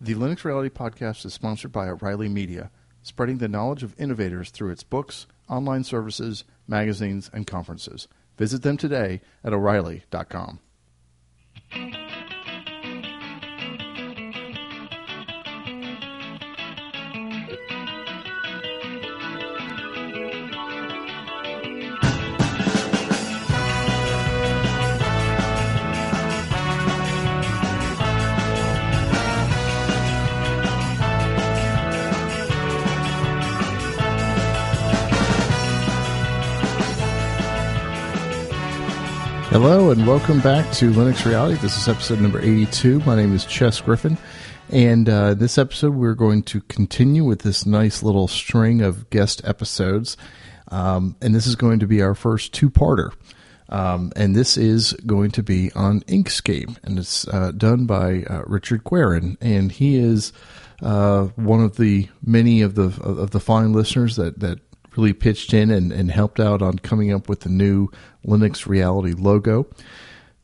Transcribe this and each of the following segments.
The Linux Reality Podcast is sponsored by O'Reilly Media, spreading the knowledge of innovators through its books, online services, magazines, and conferences. Visit them today at O'Reilly.com. Hello and welcome back to Linux Reality. This is episode number 82. My name is Chess Griffin. And uh, this episode, we're going to continue with this nice little string of guest episodes. Um, and this is going to be our first two parter. Um, and this is going to be on Inkscape. And it's uh, done by uh, Richard Querin. And he is uh, one of the many of the of the fine listeners that, that really pitched in and, and helped out on coming up with the new Linux Reality logo.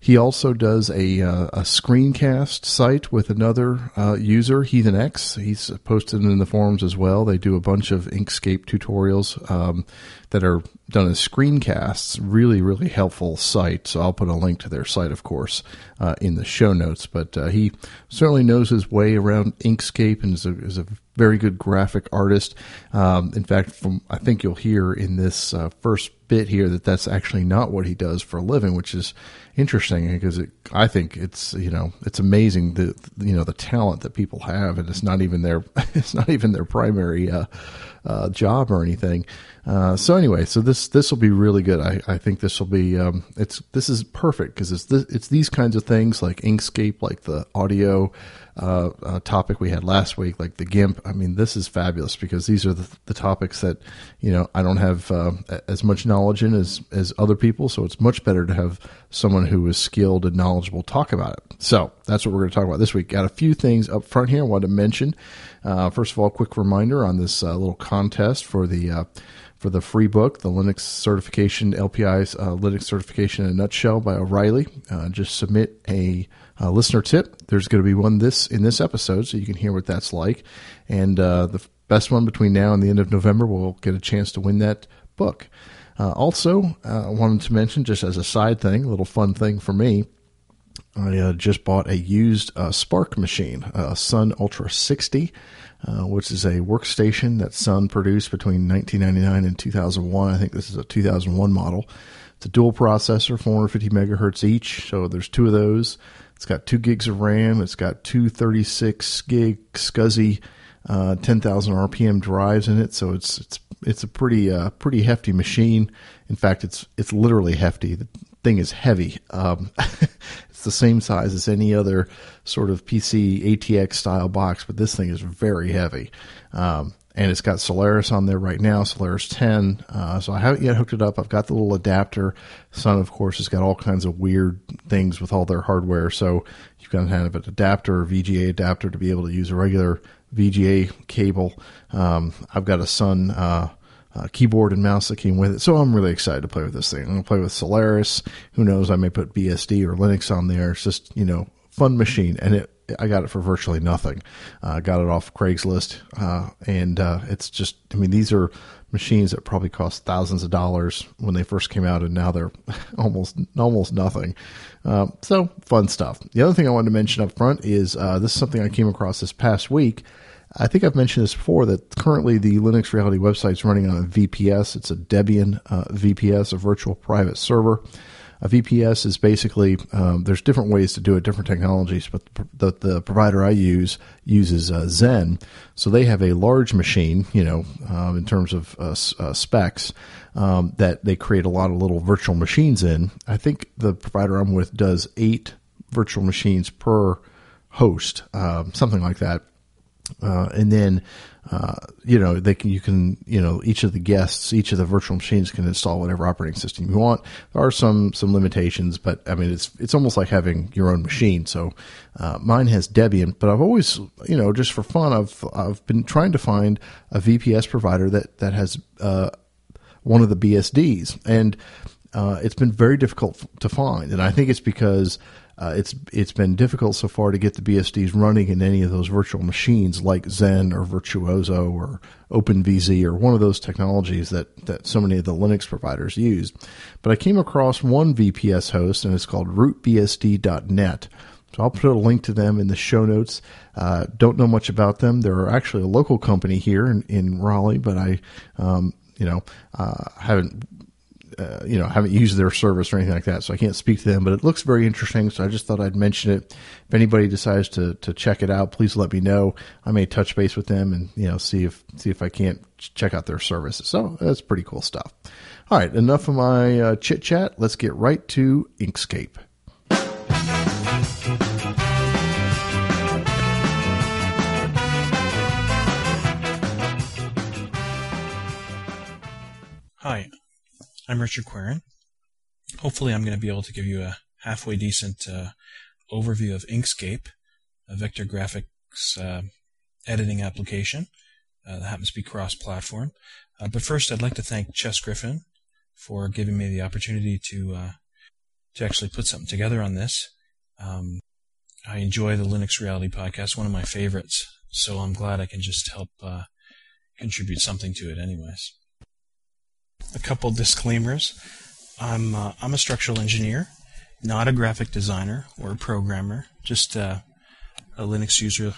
He also does a, uh, a screencast site with another uh, user, Heathen X. He's posted in the forums as well. They do a bunch of Inkscape tutorials um, that are done as screencasts. Really, really helpful site. So I'll put a link to their site, of course, uh, in the show notes. But uh, he certainly knows his way around Inkscape and is a, is a very good graphic artist. Um, in fact, from I think you'll hear in this uh, first bit here that that's actually not what he does for a living, which is interesting because it, I think it's you know it's amazing the you know the talent that people have, and it's not even their it's not even their primary uh, uh, job or anything. Uh, so anyway, so this this will be really good. I, I think this will be um, it's this is perfect because it's this, it's these kinds of things like Inkscape, like the audio uh, uh, topic we had last week, like the GIMP. I mean, this is fabulous because these are the, the topics that you know I don't have uh, as much knowledge in as as other people. So it's much better to have someone who is skilled and knowledgeable talk about it. So that's what we're going to talk about this week. Got a few things up front here I wanted to mention. Uh, first of all, quick reminder on this uh, little contest for the for the free book, the Linux certification, LPI's uh, Linux certification in a nutshell by O'Reilly. Uh, just submit a, a, listener tip. There's going to be one this in this episode, so you can hear what that's like. And uh, the best one between now and the end of November will get a chance to win that book. Uh, also, uh, I wanted to mention, just as a side thing, a little fun thing for me. I uh, just bought a used SPARC machine, a Sun Ultra 60. Uh, which is a workstation that Sun produced between 1999 and 2001. I think this is a 2001 model. It's a dual processor, 450 megahertz each. So there's two of those. It's got two gigs of RAM. It's got two 36 gig SCSI uh, 10,000 RPM drives in it. So it's it's it's a pretty uh, pretty hefty machine. In fact, it's it's literally hefty. The thing is heavy. Um, the same size as any other sort of PC ATX style box, but this thing is very heavy. Um, and it's got Solaris on there right now, Solaris 10. Uh, so I haven't yet hooked it up. I've got the little adapter. Sun, of course, has got all kinds of weird things with all their hardware. So you've got to have an adapter or VGA adapter to be able to use a regular VGA cable. Um, I've got a Sun uh, uh, keyboard and mouse that came with it. So I'm really excited to play with this thing. I'm going to play with Solaris. Who knows? I may put BSD or Linux on there. It's just, you know, fun machine. And it, I got it for virtually nothing. I uh, got it off Craigslist. Uh, and uh, it's just, I mean, these are machines that probably cost thousands of dollars when they first came out, and now they're almost almost nothing. Uh, so fun stuff. The other thing I wanted to mention up front is uh, this is something I came across this past week. I think I've mentioned this before that currently the Linux Reality website is running on a VPS. It's a Debian uh, VPS, a virtual private server. A VPS is basically um, there's different ways to do it, different technologies, but the, the, the provider I use uses uh, Xen, so they have a large machine, you know, um, in terms of uh, uh, specs, um, that they create a lot of little virtual machines in. I think the provider I'm with does eight virtual machines per host, um, something like that uh, and then, uh, you know, they can, you can, you know, each of the guests, each of the virtual machines can install whatever operating system you want. There are some, some limitations, but I mean, it's, it's almost like having your own machine. So, uh, mine has Debian, but I've always, you know, just for fun, I've, I've been trying to find a VPS provider that, that has, uh, one of the BSDs and, uh, it's been very difficult to find. And I think it's because, uh, it's it's been difficult so far to get the BSDs running in any of those virtual machines like Xen or Virtuozzo or OpenVZ or one of those technologies that that so many of the Linux providers use. But I came across one VPS host and it's called rootbsd.net. So I'll put a link to them in the show notes. Uh, don't know much about them. They're actually a local company here in, in Raleigh, but I, um, you know, uh, haven't uh, you know, haven't used their service or anything like that, so I can't speak to them. But it looks very interesting, so I just thought I'd mention it. If anybody decides to to check it out, please let me know. I may touch base with them and you know see if see if I can't check out their services. So that's pretty cool stuff. All right, enough of my uh, chit chat. Let's get right to Inkscape. I'm Richard Querin. Hopefully, I'm going to be able to give you a halfway decent uh, overview of Inkscape, a vector graphics uh, editing application uh, that happens to be cross-platform. Uh, but first, I'd like to thank Chess Griffin for giving me the opportunity to uh, to actually put something together on this. Um, I enjoy the Linux Reality podcast, one of my favorites. So I'm glad I can just help uh, contribute something to it, anyways a couple disclaimers. I'm uh, I'm a structural engineer, not a graphic designer or a programmer, just uh, a Linux user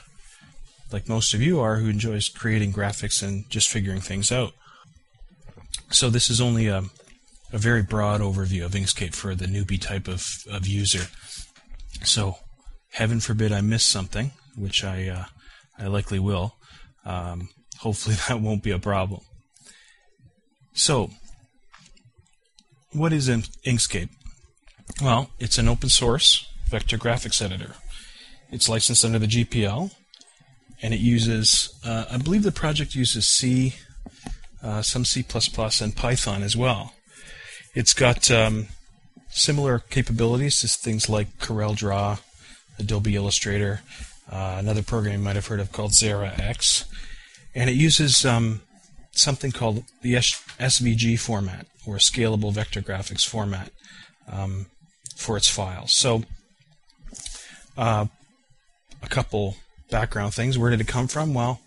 like most of you are who enjoys creating graphics and just figuring things out. So this is only a, a very broad overview of Inkscape for the newbie type of, of user. So heaven forbid I miss something, which I uh, I likely will. Um, hopefully that won't be a problem. So, what is Inkscape? Well, it's an open source vector graphics editor. It's licensed under the GPL, and it uses, uh, I believe the project uses C, uh, some C++, and Python as well. It's got um, similar capabilities to things like Corel Draw, Adobe Illustrator, uh, another program you might have heard of called Xara X, and it uses um, something called the SVG format, or scalable vector graphics format, um, for its files. So, uh, a couple background things. Where did it come from? Well,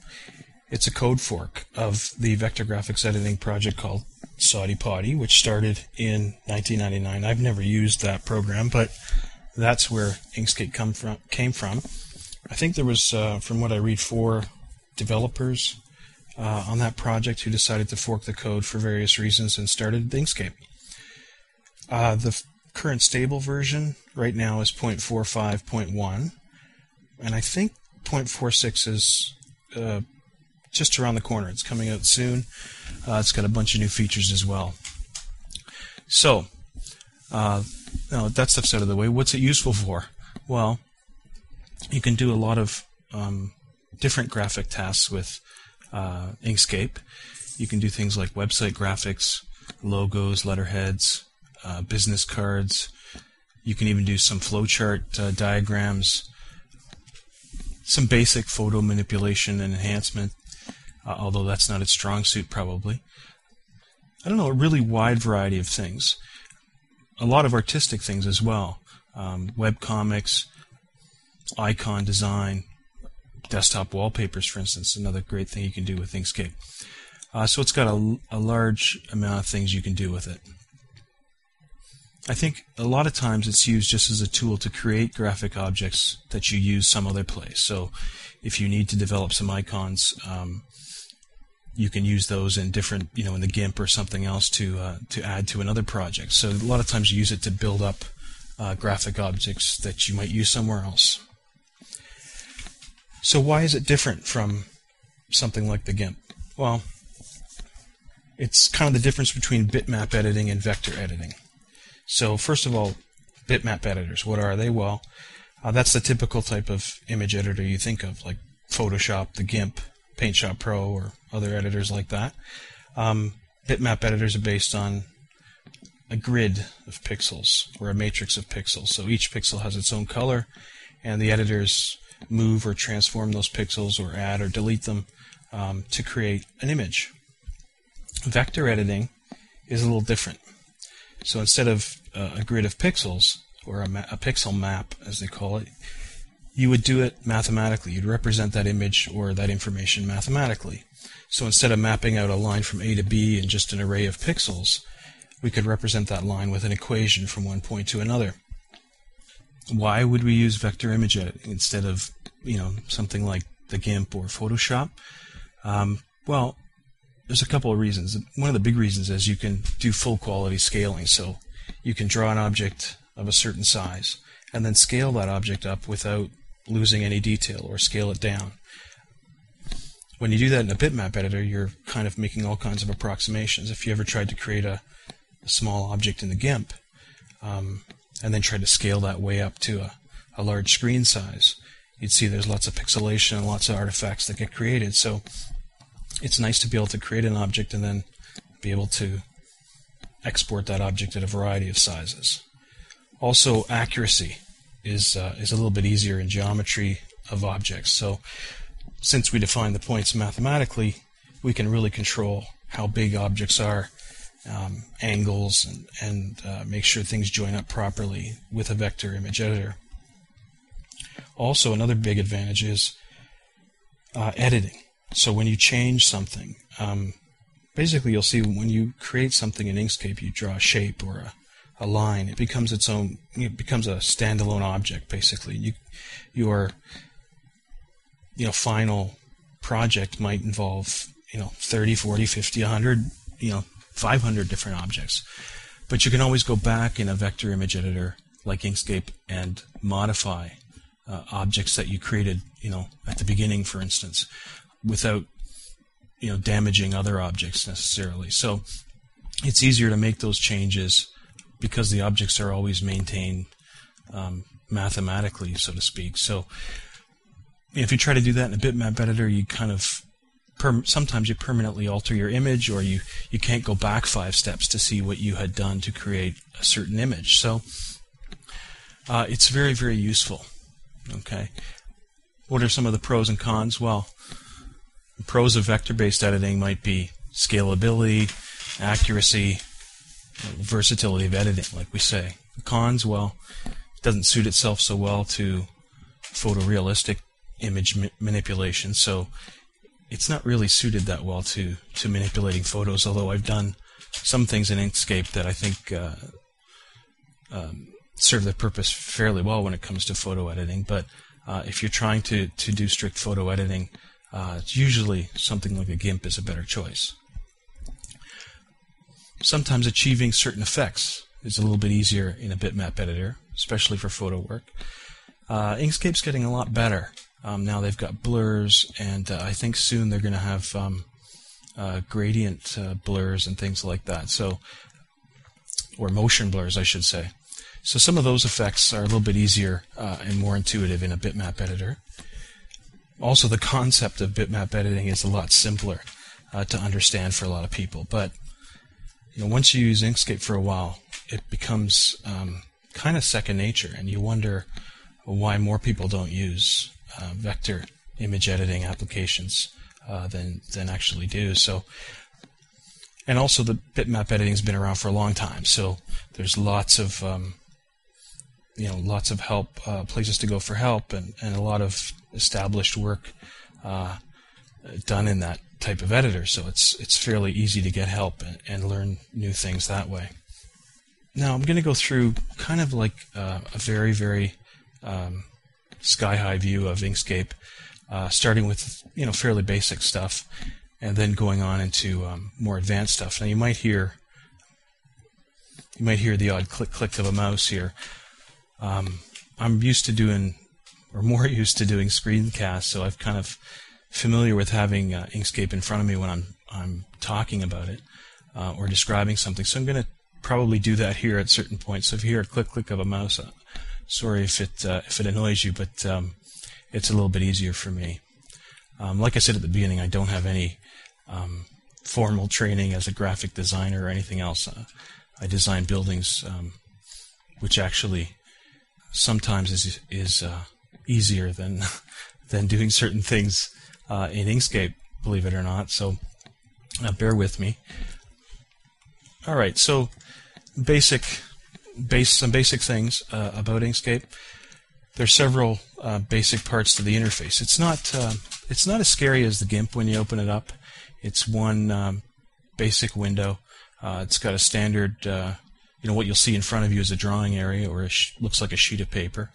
it's a code fork of the vector graphics editing project called Sodipodi, which started in 1999. I've never used that program, but that's where Inkscape come from, came from. I think there was, uh, from what I read, four developers uh, on that project who decided to fork the code for various reasons and started Inkscape. Uh, the f- current stable version right now is 0.45.1, and I think 0.46 is uh, just around the corner. It's coming out soon. Uh, it's got a bunch of new features as well. So, uh, now that stuff's out of the way. What's it useful for? Well, you can do a lot of um, different graphic tasks with uh, Inkscape. You can do things like website graphics, logos, letterheads, uh, business cards. You can even do some flowchart uh, diagrams, some basic photo manipulation and enhancement, uh, although that's not its strong suit probably. I don't know, a really wide variety of things. A lot of artistic things as well. Um, web comics, icon design, desktop wallpapers, for instance, another great thing you can do with Inkscape. Uh, so it's got a, a large amount of things you can do with it. I think a lot of times it's used just as a tool to create graphic objects that you use some other place. So if you need to develop some icons, um, you can use those in different, you know, in the GIMP or something else to uh, to add to another project. So a lot of times you use it to build up uh, graphic objects that you might use somewhere else. So why is it different from something like the GIMP? Well, it's kind of the difference between bitmap editing and vector editing. So first of all, bitmap editors, what are they? Well, uh, that's the typical type of image editor you think of, like Photoshop, the GIMP, PaintShop Pro, or other editors like that. Um, bitmap editors are based on a grid of pixels or a matrix of pixels. So each pixel has its own color, and the editors move or transform those pixels or add or delete them um, to create an image. Vector editing is a little different. So instead of uh, a grid of pixels, or a, ma- a pixel map, as they call it, you would do it mathematically. You'd represent that image or that information mathematically. So instead of mapping out a line from A to B in just an array of pixels, we could represent that line with an equation from one point to another. Why would we use vector image editing instead of, you know, something like the GIMP or Photoshop? Um, well, there's a couple of reasons. One of the big reasons is you can do full quality scaling. So you can draw an object of a certain size and then scale that object up without losing any detail or scale it down. When you do that in a bitmap editor, you're kind of making all kinds of approximations. If you ever tried to create a, a small object in the GIMP um, and then try to scale that way up to a, a large screen size, you'd see there's lots of pixelation and lots of artifacts that get created. So it's nice to be able to create an object and then be able to export that object at a variety of sizes. Also, accuracy is uh, is a little bit easier in geometry of objects. So, since we define the points mathematically, we can really control how big objects are, um, angles, and and uh, make sure things join up properly with a vector image editor. Also, another big advantage is uh, editing. So when you change something, um, basically you'll see when you create something in Inkscape, you draw a shape or a, a line. It becomes its own. It becomes a standalone object. Basically, you your you know final project might involve you know 30, 40, 50, 100, you know 500 different objects. But you can always go back in a vector image editor like Inkscape and modify uh, objects that you created, you know, at the beginning, for instance without you know damaging other objects necessarily. So it's easier to make those changes because the objects are always maintained um, mathematically, so to speak. So if you try to do that in a bitmap editor, you kind of per- sometimes you permanently alter your image, or you you can't go back five steps to see what you had done to create a certain image. So uh, it's very very useful. Okay. What are some of the pros and cons? Well, the pros of vector-based editing might be scalability, accuracy, versatility of editing, like we say. The cons, well, it doesn't suit itself so well to photorealistic image ma- manipulation, so it's not really suited that well to, to manipulating photos, although I've done some things in Inkscape that I think uh, um, serve the purpose fairly well when it comes to photo editing. But uh, if you're trying to, to do strict photo editing, uh, it's usually something like a GIMP is a better choice. Sometimes achieving certain effects is a little bit easier in a bitmap editor, especially for photo work. Uh, Inkscape's getting a lot better. Um, now they've got blurs, and uh, I think soon they're going to have um, uh, gradient uh, blurs and things like that. So, or motion blurs, I should say. So some of those effects are a little bit easier uh, and more intuitive in a bitmap editor. Also, the concept of bitmap editing is a lot simpler uh, to understand for a lot of people. But you know, once you use Inkscape for a while, it becomes um, kind of second nature, and you wonder why more people don't use uh, vector image editing applications uh, than than actually do. So, and also the bitmap editing has been around for a long time, so there's lots of um, you know lots of help, uh, places to go for help, and, and a lot of established work uh, done in that type of editor. So it's it's fairly easy to get help and, and learn new things that way. Now I'm going to go through kind of like uh, a very very um, sky high view of Inkscape, uh, starting with you know fairly basic stuff, and then going on into um, more advanced stuff. Now you might hear you might hear the odd click click of a mouse here. Um, I'm used to doing, or more used to doing screencasts, so I've kind of familiar with having uh, Inkscape in front of me when I'm I'm talking about it uh, or describing something. So I'm going to probably do that here at certain points. So if you hear a click click of a mouse, uh, sorry if it uh, if it annoys you, but um, it's a little bit easier for me. Um, like I said at the beginning, I don't have any um, formal training as a graphic designer or anything else. Uh, I design buildings, um, which actually sometimes is is uh, easier than than doing certain things uh, in Inkscape, believe it or not. So uh, bear with me. All right, so basic base some basic things uh, about Inkscape. There's several uh, basic parts to the interface. It's not uh, it's not as scary as the GIMP when you open it up. It's one um, basic window. Uh, it's got a standard, uh, you know, what you'll see in front of you is a drawing area or looks like a sheet of paper.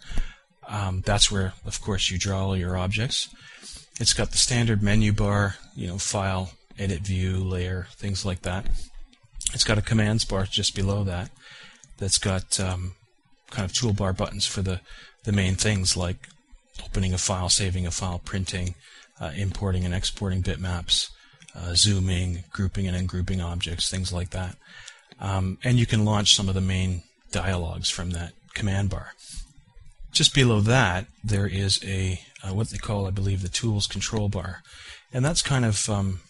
Um, that's where, of course, you draw all your objects. It's got the standard menu bar, you know, file, edit view, layer, things like that. It's got a commands bar just below that that's got um, kind of toolbar buttons for the, the main things like opening a file, saving a file, printing, uh, importing and exporting bitmaps, uh, zooming, grouping and ungrouping objects, things like that. Um, and you can launch some of the main dialogues from that command bar. Just below that, there is a uh, what they call, I believe, the tools control bar, and that's kind of um,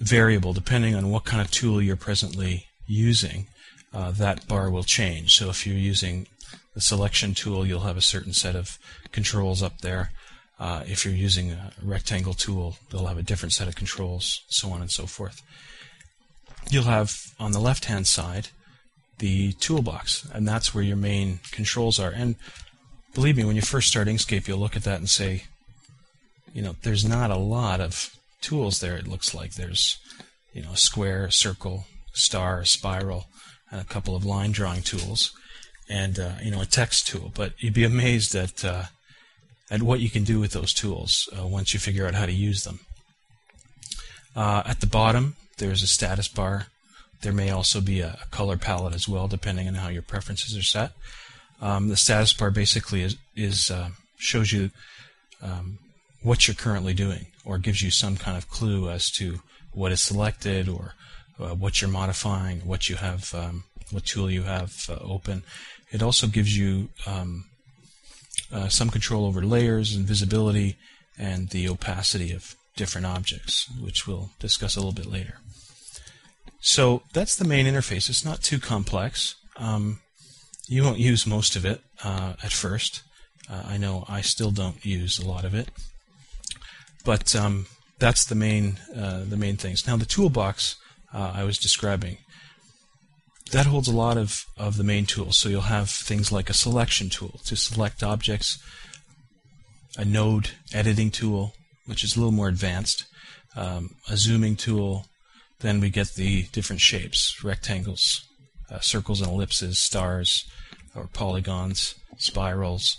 variable depending on what kind of tool you're presently using. Uh, that bar will change. So if you're using the selection tool, you'll have a certain set of controls up there. Uh, if you're using a rectangle tool, they'll have a different set of controls, so on and so forth. You'll have on the left hand side the toolbox, and that's where your main controls are. And believe me, when you first start Inkscape, you'll look at that and say, you know, there's not a lot of tools there. It looks like there's, you know, a square, a circle, star, a spiral, and a couple of line drawing tools, and uh, you know, a text tool. But you'd be amazed at uh, at what you can do with those tools uh, once you figure out how to use them. Uh, at the bottom, there's a status bar. There may also be a, a, color palette as well, depending on how your preferences are set. Um, the status bar basically is, is uh, shows you um, what you're currently doing, or gives you some kind of clue as to what is selected, or uh, what you're modifying, what you have, um, what tool you have uh, open. It also gives you um, uh, some control over layers and visibility and the opacity of different objects, which we'll discuss a little bit later. So that's the main interface. It's not too complex. Um, you won't use most of it uh, at first. Uh, I know I still don't use a lot of it, but um, that's the main uh, the main things. Now the toolbox uh, I was describing that holds a lot of, of the main tools. So you'll have things like a selection tool to select objects, a node editing tool, which is a little more advanced, um, a zooming tool. Then we get the different shapes, rectangles, uh, circles and ellipses, stars, or polygons, spirals.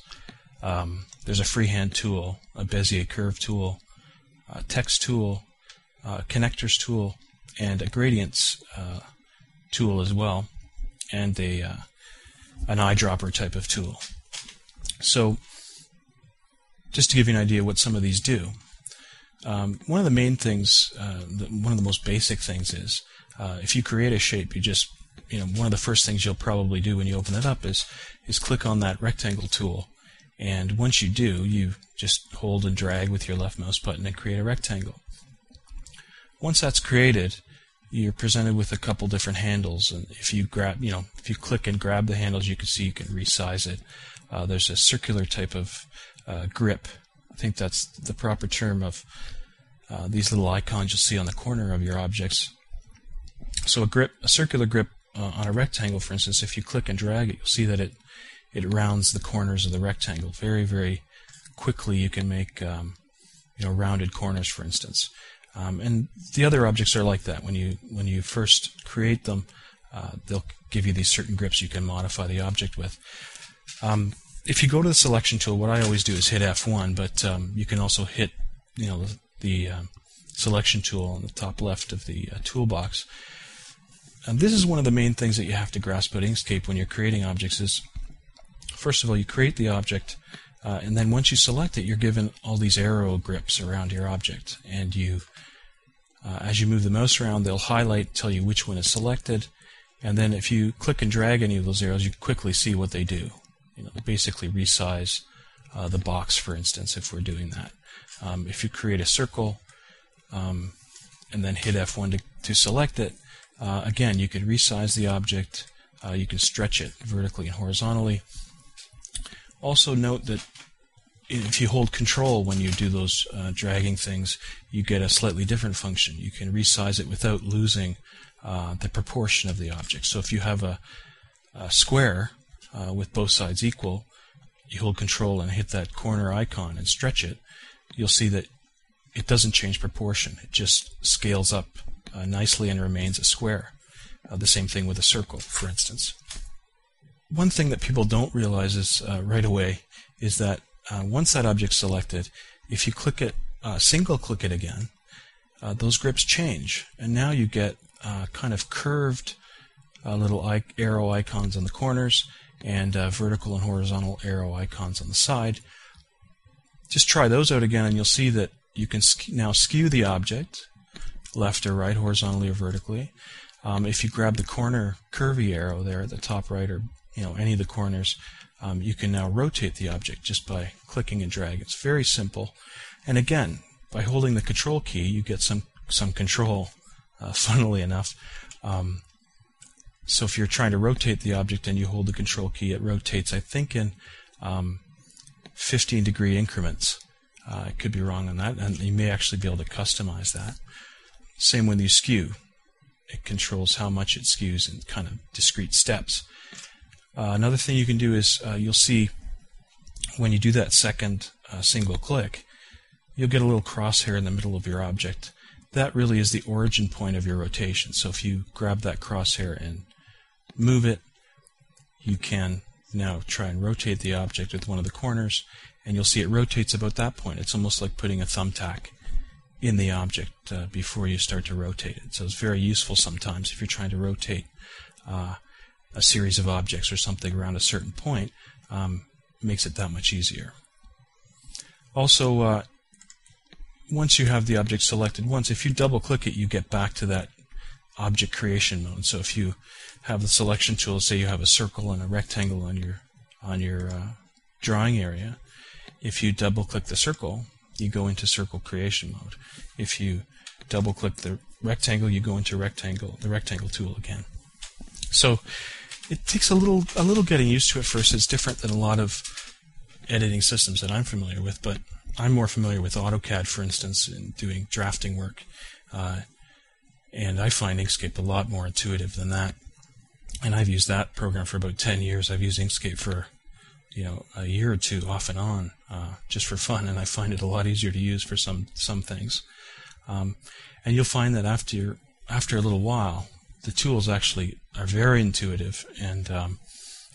Um, there's a freehand tool, a Bezier curve tool, a text tool, a connectors tool, and a gradients uh, tool as well, and a uh, an eyedropper type of tool. So, just to give you an idea what some of these do, um, one of the main things, uh, the, one of the most basic things is uh, if you create a shape, you just you know one of the first things you'll probably do when you open it up is is click on that rectangle tool, and once you do, you just hold and drag with your left mouse button and create a rectangle. Once that's created, you're presented with a couple different handles, and if you grab, you know, if you click and grab the handles, you can see you can resize it. Uh, there's a circular type of uh, grip. I think that's the proper term of uh, these little icons you'll see on the corner of your objects. So a grip, a circular grip uh, on a rectangle, for instance, if you click and drag it, you'll see that it it rounds the corners of the rectangle very, very quickly. You can make um, you know rounded corners, for instance. Um, and the other objects are like that. When you when you first create them, uh, they'll give you these certain grips you can modify the object with. Um, if you go to the selection tool, what I always do is hit F1, but um, you can also hit you know the, the um, selection tool on the top left of the uh, toolbox. And this is one of the main things that you have to grasp about Inkscape when you're creating objects. Is first of all, you create the object, uh, and then once you select it, you're given all these arrow grips around your object, and you uh, as you move the mouse around, they'll highlight, tell you which one is selected, and then if you click and drag any of those arrows, you quickly see what they do. You know, basically resize uh, the box, for instance, if we're doing that. Um, if you create a circle um, and then hit F1 to, to select it, uh, again, you can resize the object. Uh, you can stretch it vertically and horizontally. Also note that if you hold control when you do those uh, dragging things, you get a slightly different function. You can resize it without losing uh, the proportion of the object. So if you have a, a square uh, with both sides equal, you hold control and hit that corner icon and stretch it, you'll see that it doesn't change proportion. It just scales up uh, nicely and remains a square. Uh, the same thing with a circle, for instance. One thing that people don't realize is uh, right away is that uh, once that object's selected, if you click it, uh, single click it again, uh, those grips change, and now you get kind of curved little arrow icons on the corners and vertical and horizontal arrow icons on the side. Just try those out again, and you'll see that you can now skew the object left or right, horizontally or vertically. Um, if you grab the corner curvy arrow there at the top right or you know any of the corners, um, you can now rotate the object just by clicking and drag. It's very simple. And again, by holding the control key, you get some some control. Uh, funnily enough, um, so if you're trying to rotate the object and you hold the control key, it rotates. I think in um, 15 degree increments. Uh, I could be wrong on that, and you may actually be able to customize that. Same when you skew. It controls how much it skews in kind of discrete steps. Uh, another thing you can do is uh, you'll see when you do that second uh, single click, you'll get a little crosshair in the middle of your object. That really is the origin point of your rotation. So if you grab that crosshair and move it, you can now try and rotate the object with one of the corners, and you'll see it rotates about that point. It's almost like putting a thumbtack in the object uh, before you start to rotate it. So it's very useful sometimes if you're trying to rotate uh, a series of objects or something around a certain point. Um, makes it that much easier. Also, uh, once you have the object selected once, if you double click it, you get back to that object creation mode. So if you have the selection tool, say you have a circle and a rectangle on your on your uh, drawing area, if you double click the circle, you go into circle creation mode. If you double click the rectangle, you go into rectangle the rectangle tool again. So it takes a little a little getting used to at first. It's different than a lot of editing systems that I'm familiar with, but I'm more familiar with AutoCAD, for instance, in doing drafting work. Uh, and I find Inkscape a lot more intuitive than that. And I've used that program for about 10 years. I've used Inkscape for, you know, a year or two off and on, uh, just for fun, and I find it a lot easier to use for some some things. Um, and you'll find that after after a little while, the tools actually are very intuitive, and um,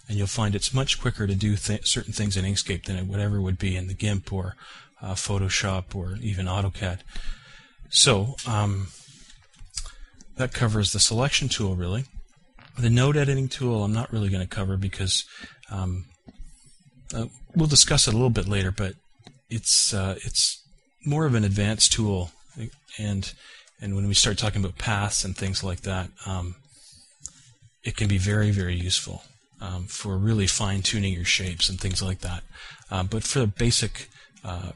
and you'll find it's much quicker to do th- certain things in Inkscape than it would ever would be in the GIMP or uh, Photoshop or even AutoCAD. So um, that covers the selection tool really. The node editing tool I'm not really going to cover because um, uh, we'll discuss it a little bit later, but it's uh, it's more of an advanced tool, and and when we start talking about paths and things like that, um, it can be very very useful um, for really fine tuning your shapes and things like that. Uh, but for the basic uh,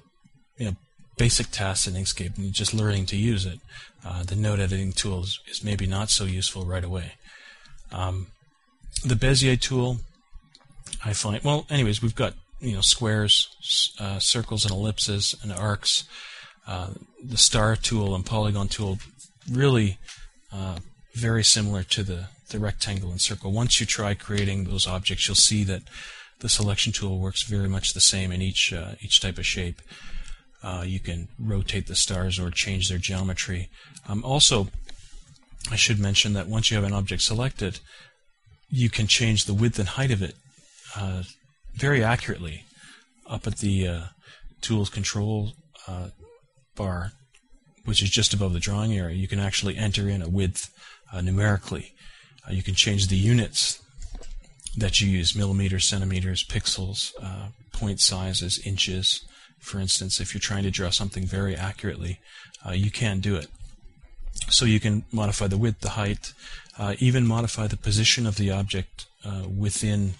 you know basic tasks in Inkscape and just learning to use it, uh, the node editing tool is, is, maybe not so useful right away. Um, the Bezier tool, I find well. Anyways, we've got you know squares, uh, circles, and ellipses, and arcs. Uh, the star tool and polygon tool really uh, very similar to the the rectangle and circle. Once you try creating those objects, you'll see that the selection tool works very much the same in each uh, each type of shape. Uh, you can rotate the stars or change their geometry. Um, also, I should mention that once you have an object selected, you can change the width and height of it uh, very accurately. Up at the Tools Control bar, which is just above the drawing area, you can actually enter in a width uh, numerically. Uh, you can change the units that you use millimeters, centimeters, pixels, point sizes, inches. For instance, if you're trying to draw something very accurately, you can do it. So you can modify the width, the height, uh, even modify the position of the object uh, within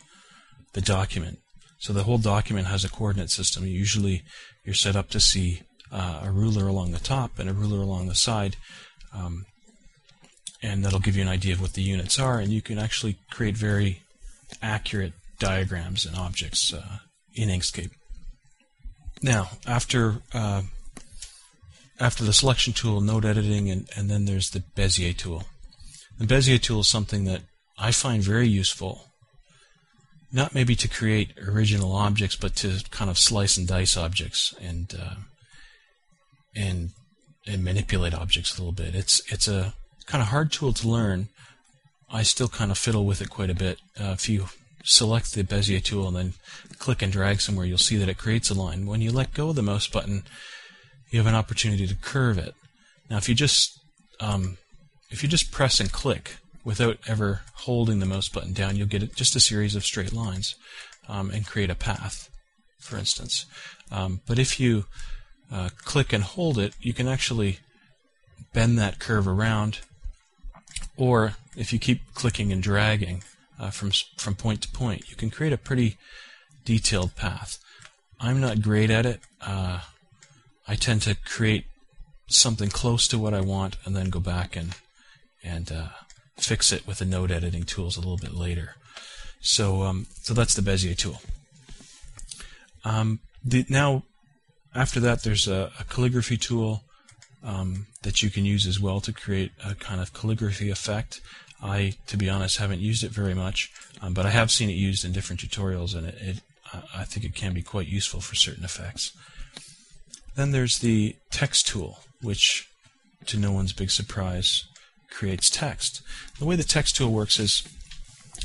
the document. So the whole document has a coordinate system. Usually you're set up to see uh, a ruler along the top and a ruler along the side. Um, and that'll give you an idea of what the units are, and you can actually create very accurate diagrams and objects uh, in Inkscape. Now, after uh, after the selection tool, node editing, and, and then there's the Bezier tool. The Bezier tool is something that I find very useful not maybe to create original objects, but to kind of slice and dice objects and uh, and and manipulate objects a little bit. It's it's a kind of hard tool to learn. I still kind of fiddle with it quite a bit. Uh, if you select the Bezier tool and then click and drag somewhere, you'll see that it creates a line. When you let go of the mouse button, you have an opportunity to curve it. Now, if you just um, if you just press and click without ever holding the mouse button down, you'll get just a series of straight lines um, and create a path, for instance. Um, but if you uh, click and hold it, you can actually bend that curve around. Or if you keep clicking and dragging uh, from from point to point, you can create a pretty detailed path. I'm not great at it. Uh, I tend to create something close to what I want and then go back and and uh, fix it with the node editing tools a little bit later. So um, so that's the Bezier tool. Um, the, now after that, there's a, a calligraphy tool um, that you can use as well to create a kind of calligraphy effect. I, to be honest, haven't used it very much, um, but I have seen it used in different tutorials, and it, it I think it can be quite useful for certain effects. Then there's the text tool, which, to no one's big surprise, creates text. The way the text tool works is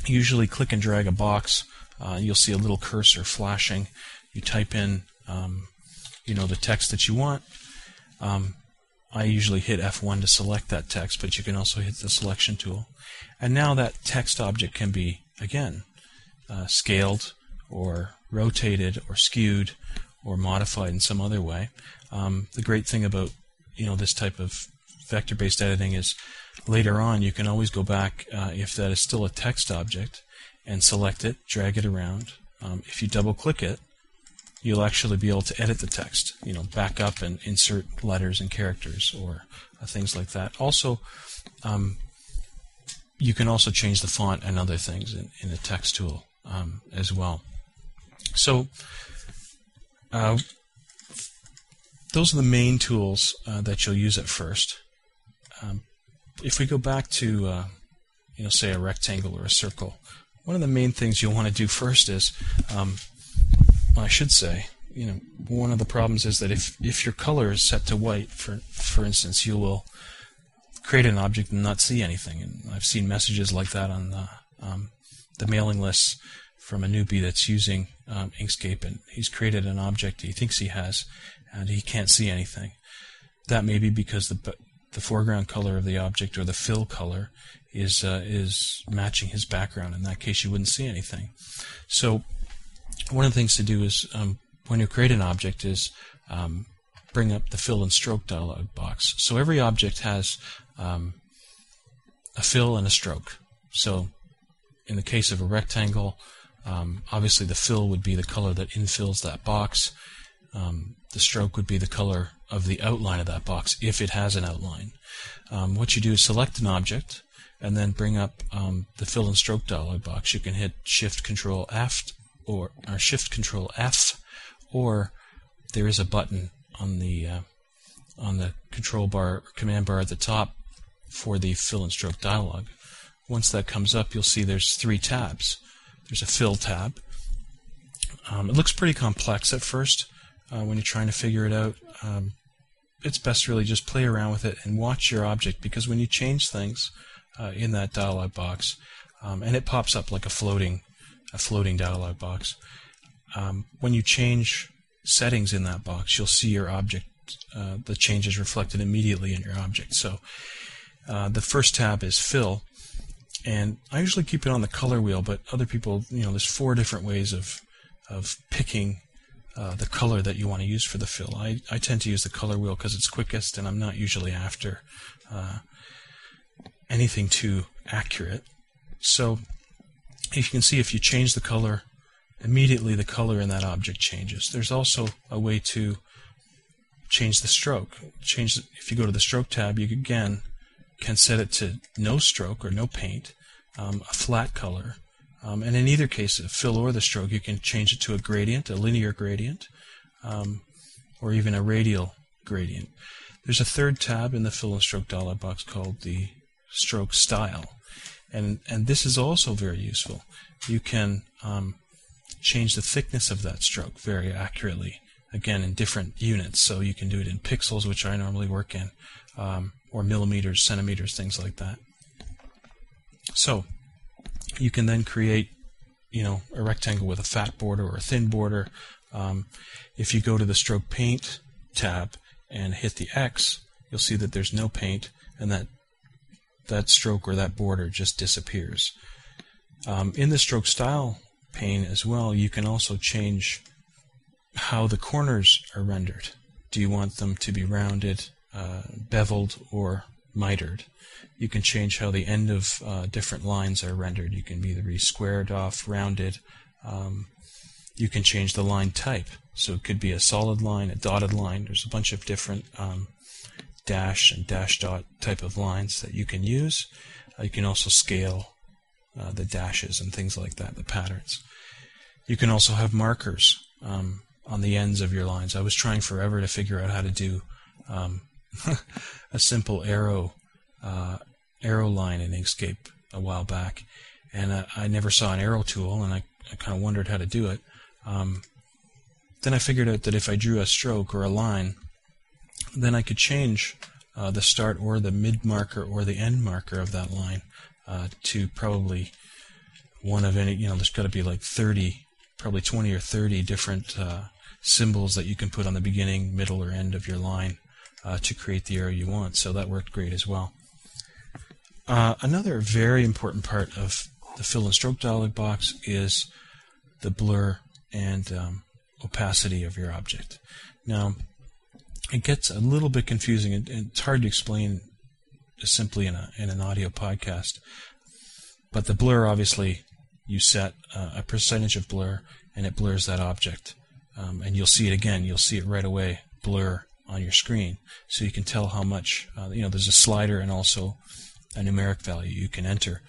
usually click and drag a box. Uh, you'll see a little cursor flashing. You type in, um, you know, the text that you want. Um, I usually hit F1 to select that text, but you can also hit the selection tool. And now that text object can be, again, uh, scaled or rotated or skewed or modified in some other way. Um, the great thing about you know this type of vector-based editing is later on you can always go back uh, if that is still a text object and select it, drag it around. Um, if you double-click it, you'll actually be able to edit the text. You know, back up and insert letters and characters or uh, things like that. Also, um, you can also change the font and other things in, in the text tool um, as well. So uh, those are the main tools uh, that you'll use at first. Um, if we go back to, uh, you know, say a rectangle or a circle, one of the main things you'll want to do first is, um, I should say, you know, one of the problems is that if, if your color is set to white, for for instance, you will create an object and not see anything. And I've seen messages like that on the, um, the mailing list from a newbie that's using um, Inkscape, and he's created an object he thinks he has, and he can't see anything. That may be because the the foreground color of the object or the fill color is uh, is matching his background. In that case, you wouldn't see anything. So, one of the things to do is um, when you create an object is um, bring up the fill and stroke dialog box. So every object has um, a fill and a stroke. So, in the case of a rectangle, um, obviously, the fill would be the color that infills that box. Um, the stroke would be the color of the outline of that box if it has an outline. Um, what you do is select an object and then bring up the fill and stroke dialog box. You can hit Shift Control F or, or Shift Control F, or there is a button on the uh, on the control bar command bar at the top for the fill and stroke dialog. Once that comes up, you'll see there's three tabs. There's a fill tab. Um, it looks pretty complex at first uh, when you're trying to figure it out. Um, it's best really just play around with it and watch your object because when you change things uh, in that dialog box, um, and it pops up like a floating, a floating dialog box. Um, when you change settings in that box, you'll see your object, uh, the changes reflected immediately in your object. So uh, the first tab is fill, and I usually keep it on the color wheel, but other people, you know, there's four different ways of of picking uh, the color that you want to use for the fill. I, I tend to use the color wheel because it's quickest, and I'm not usually after uh, anything too accurate. So, if you can see, if you change the color, immediately the color in that object changes. There's also a way to change the stroke. Change if you go to the stroke tab, you again can set it to no stroke or no paint, um, a flat color. Um, and in either case, a fill or the stroke, you can change it to a gradient, a linear gradient, um, or even a radial gradient. There's a third tab in the fill and stroke dialog box called the stroke style. And, and this is also very useful. You can um, change the thickness of that stroke very accurately, again, in different units. So you can do it in pixels, which I normally work in, um, or millimeters, centimeters, things like that. So you can then create, you know, a rectangle with a fat border or a thin border. Um, if you go to the stroke paint tab and hit the X, you'll see that there's no paint and that that stroke or that border just disappears. Um, in the stroke style pane as well, you can also change how the corners are rendered. Do you want them to be rounded, uh, beveled, or mitered? You can change how the end of uh, different lines are rendered. You can either be squared off, rounded. Um, you can change the line type. So it could be a solid line, a dotted line. There's a bunch of different um, dash and dash dot type of lines that you can use. Uh, you can also scale uh, the dashes and things like that, the patterns. You can also have markers um, on the ends of your lines. I was trying forever to figure out how to do um, a simple arrow uh, arrow line in Inkscape a while back, and uh, I never saw an arrow tool, and I, I kind of wondered how to do it. Um, then I figured out that if I drew a stroke or a line, then I could change uh, the start or the mid marker or the end marker of that line uh, to probably one of any, you know, there's got to be like 30, probably 20 or 30 different uh, symbols that you can put on the beginning, middle, or end of your line uh, to create the arrow you want. So that worked great as well. Uh, another very important part of the fill and stroke dialog box is the blur and um, opacity of your object. Now, it gets a little bit confusing and it's hard to explain simply in, a, in an audio podcast. But the blur, obviously, you set a percentage of blur and it blurs that object. Um, and you'll see it again, you'll see it right away, blur on your screen. So you can tell how much, uh, you know, there's a slider and also a numeric value you can enter.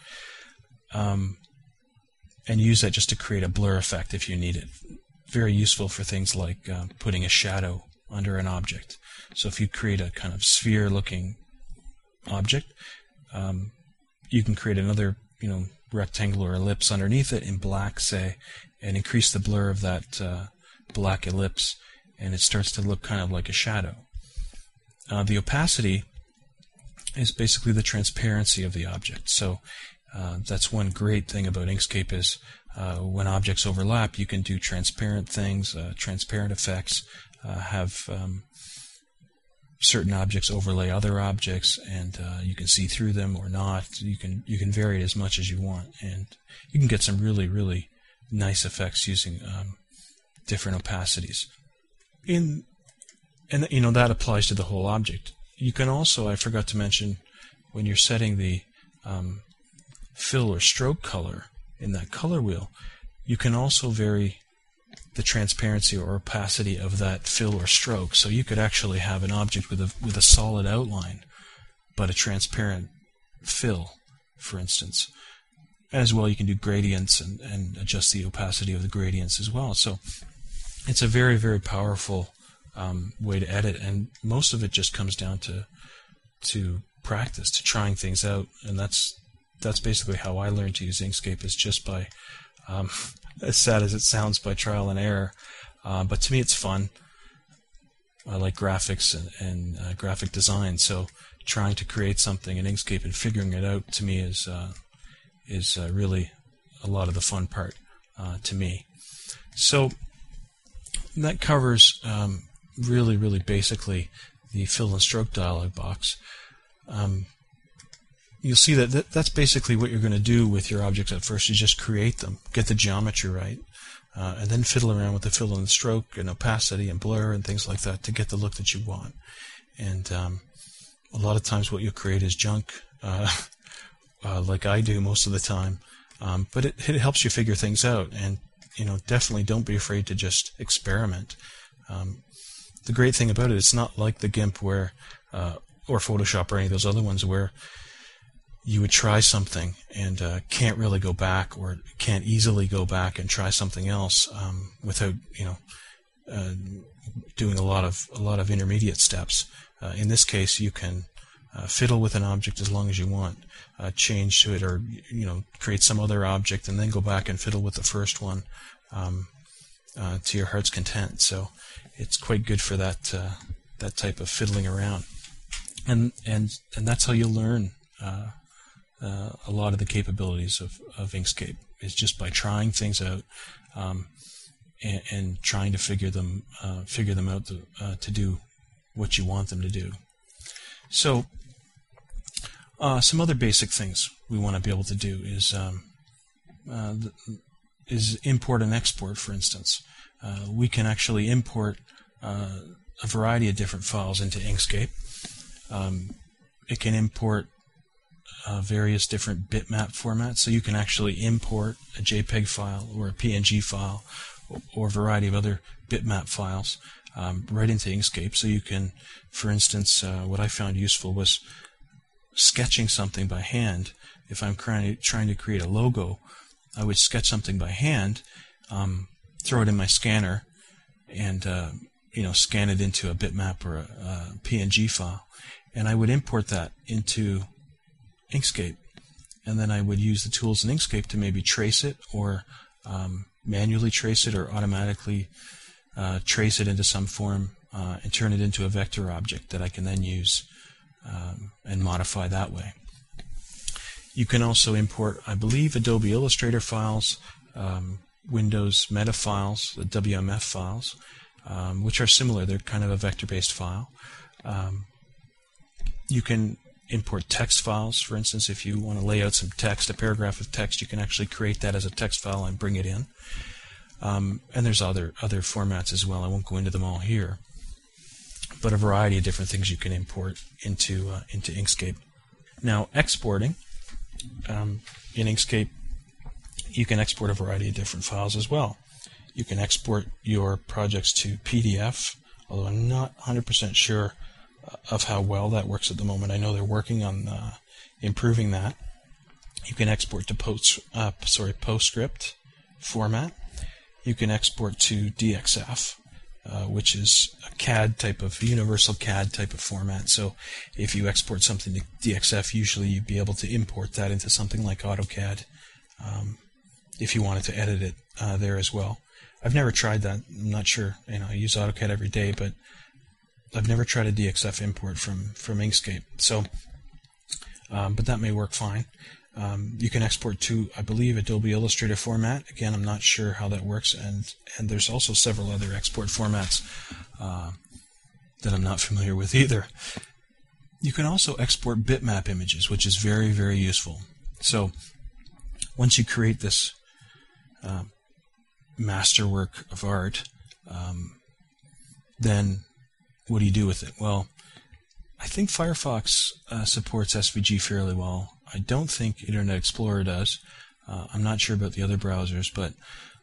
Um, and use that just to create a blur effect if you need it very useful for things like uh, putting a shadow under an object. So if you create a kind of sphere-looking object, um, you can create another, you know, rectangular ellipse underneath it in black, say, and increase the blur of that uh, black ellipse, and it starts to look kind of like a shadow. Uh, the opacity is basically the transparency of the object. So uh, that's one great thing about Inkscape is uh, when objects overlap, you can do transparent things, uh, transparent effects, uh, have um, certain objects overlay other objects, and uh, you can see through them or not. You can you can vary it as much as you want, and you can get some really really nice effects using um, different opacities. In and you know that applies to the whole object. You can also I forgot to mention when you're setting the um, fill or stroke color in that color wheel, you can also vary the transparency or opacity of that fill or stroke. So you could actually have an object with a with a solid outline, but a transparent fill, for instance. As well, you can do gradients and, and adjust the opacity of the gradients as well. So it's a very, very powerful um, way to edit, and most of it just comes down to to practice, to trying things out, and that's that's basically how I learned to use Inkscape is just by, um, as sad as it sounds, by trial and error. Uh, but to me, it's fun. I like graphics and, and uh, graphic design, so trying to create something in Inkscape and figuring it out to me is uh, is uh, really a lot of the fun part uh, to me. So that covers um, really, really basically the fill and stroke dialog box. Um, you'll see that th- that's basically what you're going to do with your objects at first. You just create them, get the geometry right, uh, and then fiddle around with the fill and stroke and opacity and blur and things like that to get the look that you want. And um, a lot of times, what you'll create is junk, uh, uh, like I do most of the time. Um, but it, it helps you figure things out, and you know, definitely don't be afraid to just experiment. Um, the great thing about it, it's not like the GIMP where, uh, or Photoshop or any of those other ones where you would try something and uh, can't really go back or can't easily go back and try something else um, without you know uh, doing a lot of a lot of intermediate steps. Uh, in this case, you can uh, fiddle with an object as long as you want, uh, change to it, or you know, create some other object, and then go back and fiddle with the first one um, uh, to your heart's content. So it's quite good for that that type of fiddling around, and and and that's how you learn uh, uh, a lot of the capabilities of, of Inkscape is just by trying things out. Um, and, and, trying to figure them figure them out to, to do what you want them to do. So uh, some other basic things we want to be able to do is um, uh, is import and export. For instance, uh, we can actually import uh, a variety of different files into Inkscape. Um, it can import uh, various different bitmap formats, so you can actually import a JPEG file or a PNG file or, or a variety of other bitmap files um, right into Inkscape. So you can, for instance, uh, what I found useful was sketching something by hand, if I'm trying to create a logo, I would sketch something by hand, um, throw it in my scanner, and uh, you know scan it into a bitmap or a, a, PNG file, and I would import that into Inkscape, and then I would use the tools in Inkscape to maybe trace it or um, manually trace it or automatically uh, trace it into some form uh, and turn it into a vector object that I can then use um, and modify that way. You can also import, I believe, Adobe Illustrator files, um, Windows Meta files, the WMF files, um, which are similar. They're kind of a vector-based file. Um, you can import text files. For instance, if you want to lay out some text, a paragraph of text, you can actually create that as a text file and bring it in. Um, and there's other other formats as well. I won't go into them all here but a variety of different things you can import into uh, into Inkscape. Now, exporting um, in Inkscape, you can export a variety of different files as well. You can export your projects to PDF, although I'm not 100% sure of how well that works at the moment. I know they're working on uh, improving that. You can export to post, uh, sorry, PostScript format. You can export to DXF, uh, which is a CAD type of universal CAD type of format. So if you export something to DXF, usually you'd be able to import that into something like AutoCAD um, if you wanted to edit it uh, there as well. I've never tried that. I'm not sure. You know, I use AutoCAD every day, but I've never tried a DXF import from from Inkscape. So, um, but that may work fine. Um, you can export to, I believe, Adobe Illustrator format. Again, I'm not sure how that works, and and there's also several other export formats uh, that I'm not familiar with either. You can also export bitmap images, which is very very useful. So once you create this uh, masterwork of art, um, then what do you do with it? Well, I think Firefox uh, supports SVG fairly well. I don't think Internet Explorer does. Uh, I'm not sure about the other browsers, but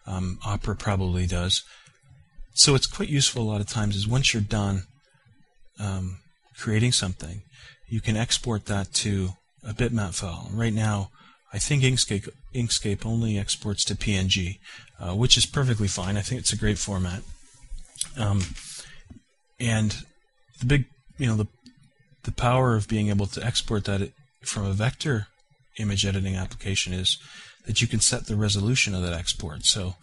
um, Opera probably does. So it's quite useful a lot of times is once you're done um, creating something, you can export that to a bitmap file. Right now, I think Inkscape, Inkscape only exports to PNG, uh, which is perfectly fine. I think it's a great format. Um, and the big, you know, the the power of being able to export that from a vector image editing application is that you can set the resolution of that export. So,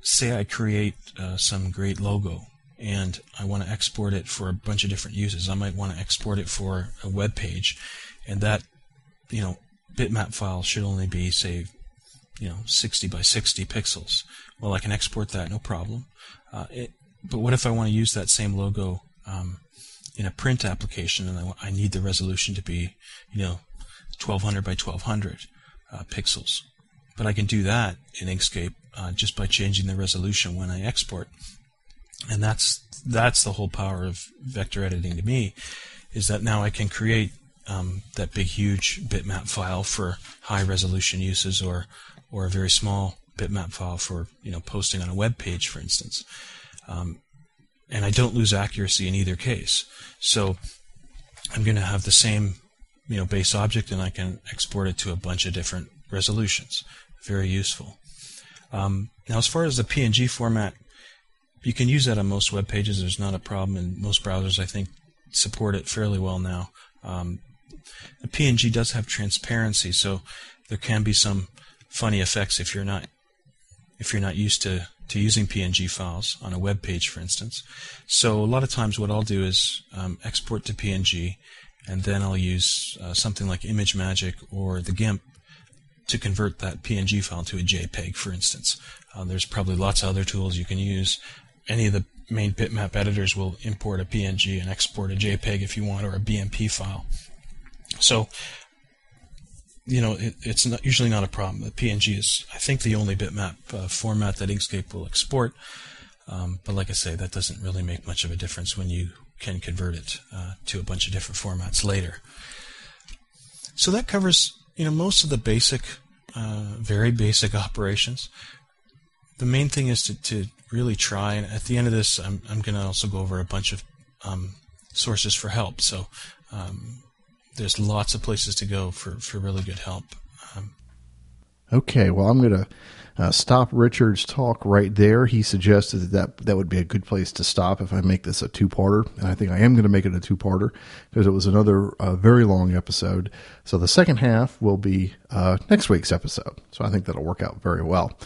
say I create uh, some great logo and I want to export it for a bunch of different uses. I might want to export it for a web page, and that you know bitmap file should only be say you know 60 by 60 pixels. Well, I can export that no problem. Uh, it, but what if I want to use that same logo um, in a print application and I, I need the resolution to be you know 1200 by 1200 uh, pixels. But I can do that in Inkscape uh, just by changing the resolution when I export. And that's that's the whole power of vector editing to me, is that now I can create um, that big huge bitmap file for high resolution uses or or a very small bitmap file for you know posting on a web page, for instance. Um, and I don't lose accuracy in either case. So I'm going to have the same you know base object and I can export it to a bunch of different resolutions. Very useful. Um, now, as far as the PNG format, you can use that on most web pages. There's not a problem, and most browsers I think support it fairly well now. Um, PNG does have transparency, so there can be some funny effects if you're not if you're not used to, to using PNG files on a web page, for instance. So a lot of times what I'll do is um, export to PNG, and then I'll use uh, something like ImageMagick or the GIMP to convert that PNG file to a JPEG, for instance. Uh, there's probably lots of other tools you can use. Any of the main bitmap editors will import a PNG and export a JPEG if you want, or a BMP file. So you know, it, it's not, usually not a problem. The PNG is, I think, the only bitmap uh, format that Inkscape will export. Um, but like I say, that doesn't really make much of a difference when you can convert it uh, to a bunch of different formats later. So that covers, you know, most of the basic, uh, very basic operations. The main thing is to, to really try, and at the end of this, I'm, I'm going to also go over a bunch of um, sources for help. So um, there's lots of places to go for, for really good help. Um, okay, well, I'm going to uh, stop Richard's talk right there. He suggested that, that that would be a good place to stop if I make this a two parter. And I think I am going to make it a two parter because it was another uh, very long episode. So the second half will be uh, next week's episode. So I think that'll work out very well.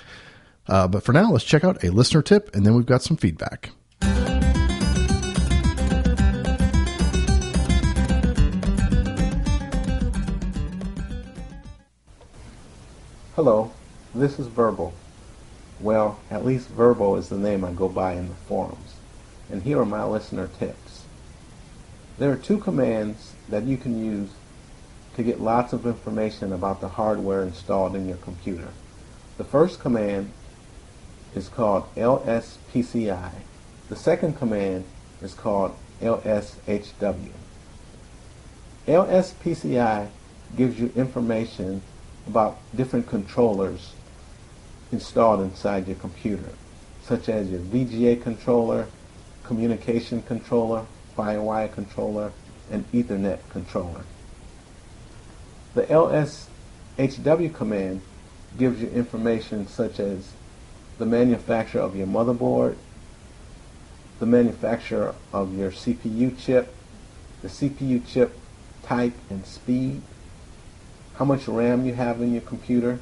Uh, but for now, let's check out a listener tip and then we've got some feedback. Hello, this is Verbal. Well, at least Verbal is the name I go by in the forums. And here are my listener tips. There are two commands that you can use to get lots of information about the hardware installed in your computer. The first command is called lspci. The second command is called lshw. lspci gives you information about different controllers installed inside your computer, such as your VGA controller, communication controller, FireWire controller, and Ethernet controller. The LSHW command gives you information such as the manufacturer of your motherboard, the manufacturer of your CPU chip, the CPU chip type and speed, how much RAM you have in your computer,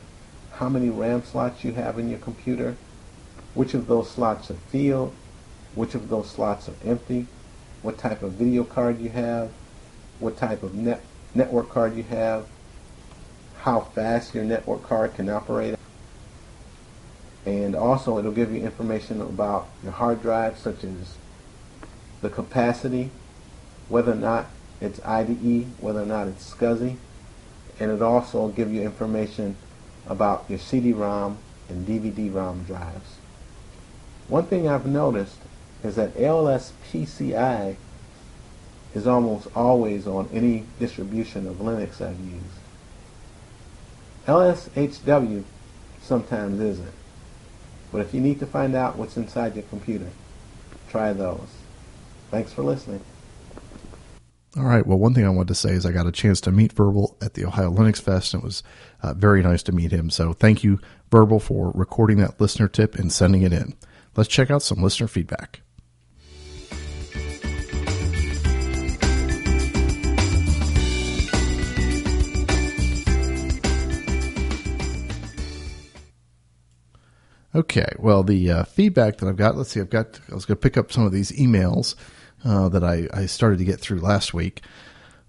how many RAM slots you have in your computer, which of those slots are filled, which of those slots are empty, what type of video card you have, what type of net network card you have, how fast your network card can operate. And also it'll give you information about your hard drive such as the capacity, whether or not it's IDE, whether or not it's SCSI, and it also give you information about your CD-ROM and DVD-ROM drives. One thing I've noticed is that ALS PCI is almost always on any distribution of Linux I've used. LSHW sometimes isn't. But if you need to find out what's inside your computer, try those. Thanks for listening. All right. Well, one thing I wanted to say is I got a chance to meet Verbal at the Ohio Linux Fest, and it was uh, very nice to meet him. So thank you, Verbal, for recording that listener tip and sending it in. Let's check out some listener feedback. Okay, well, the uh, feedback that I've got, let's see, I've got, I was going to pick up some of these emails uh, that I, I started to get through last week.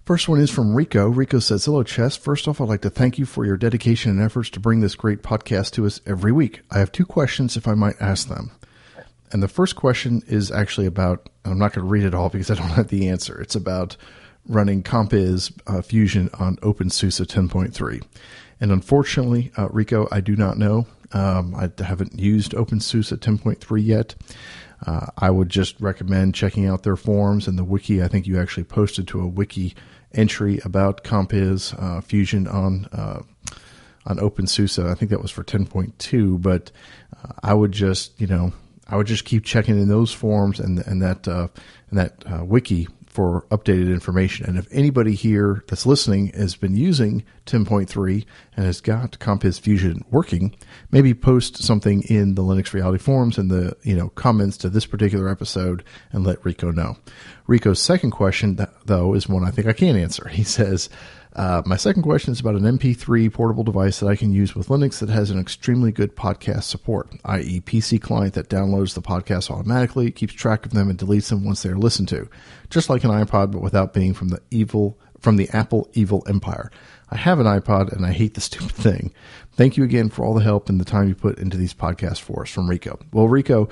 First one is from Rico. Rico says, Hello, Chess. First off, I'd like to thank you for your dedication and efforts to bring this great podcast to us every week. I have two questions, if I might ask them. And the first question is actually about, I'm not going to read it all because I don't have the answer. It's about running Compiz uh, Fusion on OpenSUSE 10.3. And unfortunately, uh, Rico, I do not know. Um, I haven't used OpenSUSE 10.3 yet. Uh, I would just recommend checking out their forums and the wiki. I think you actually posted to a wiki entry about Compiz uh, Fusion on uh, on OpenSUSE. I think that was for 10.2, but uh, I would just you know I would just keep checking in those forums and and that uh, and that uh, wiki for updated information. And if anybody here that's listening has been using 10.3 and has got Compiz Fusion working, maybe post something in the Linux Reality forums and the you know comments to this particular episode and let Rico know. Rico's second question, though, is one I think I can answer. He says. Uh, my second question is about an MP3 portable device that I can use with Linux that has an extremely good podcast support, i.e., PC client that downloads the podcast automatically, keeps track of them, and deletes them once they are listened to, just like an iPod, but without being from the evil from the Apple evil empire. I have an iPod and I hate the stupid thing. Thank you again for all the help and the time you put into these podcasts for us. From Rico. Well, Rico.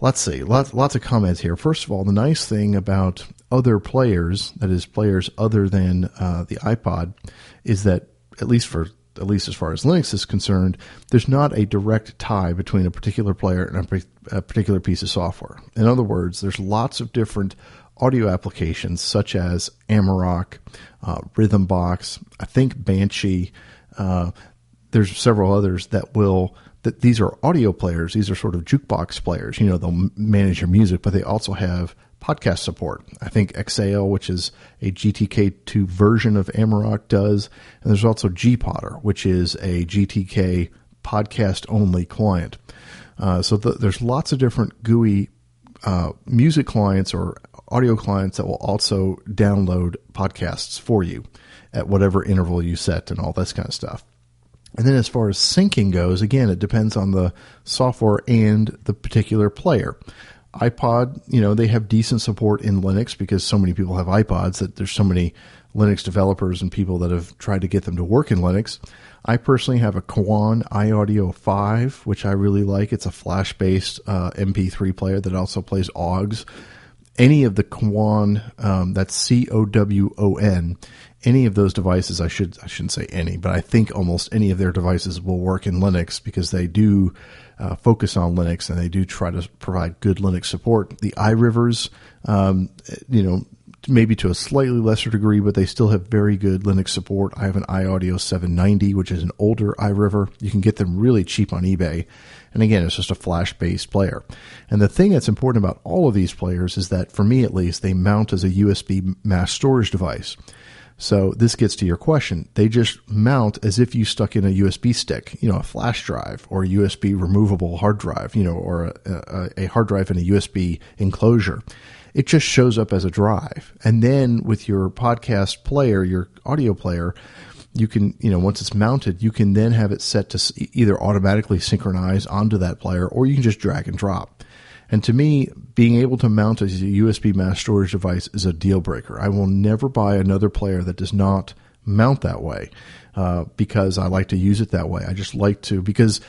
Let's see, lots, lots of comments here. First of all, the nice thing about other players, that is, players other than uh, the iPod, is that at least for at least as far as Linux is concerned, there's not a direct tie between a particular player and a, a particular piece of software. In other words, there's lots of different audio applications such as Amarok, uh, Rhythmbox, I think Banshee. Uh, there's several others that will that these are audio players. These are sort of jukebox players. You know, they'll manage your music, but they also have podcast support. I think Exaile, which is a GTK2 version of Amarok, does. And there's also gPodder, which is a GTK podcast only client. Uh, so the, there's lots of different GUI uh, music clients or audio clients that will also download podcasts for you at whatever interval you set and all this kind of stuff. And then as far as syncing goes, again, it depends on the software and the particular player iPod, you know, they have decent support in Linux because so many people have iPods that there's so many Linux developers and people that have tried to get them to work in Linux. I personally have a Cowon iAudio 5, which I really like. It's a flash based uh, MP3 player that also plays AUX. Any of the Cowon, um, that's C O W O N, any of those devices, I should I shouldn't say any, but I think almost any of their devices will work in Linux because they do uh, focus on Linux and they do try to provide good Linux support. The iRivers, um, you know, maybe to a slightly lesser degree, but they still have very good Linux support. I have an iAudio 790, which is an older iRiver. You can get them really cheap on eBay. And again, it's just a flash based player. And the thing that's important about all of these players is that, for me at least, they mount as a USB mass storage device. So this gets to your question. They just mount as if you stuck in a USB stick, you know, a flash drive or a USB removable hard drive, you know, or a, a, a hard drive in a USB enclosure. It just shows up as a drive. And then with your podcast player, your audio player, you can, you know, once it's mounted, you can then have it set to either automatically synchronize onto that player or you can just drag and drop. And to me, being able to mount a USB mass storage device is a deal breaker. I will never buy another player that does not mount that way. Uh, because I like to use it that way. I just like to because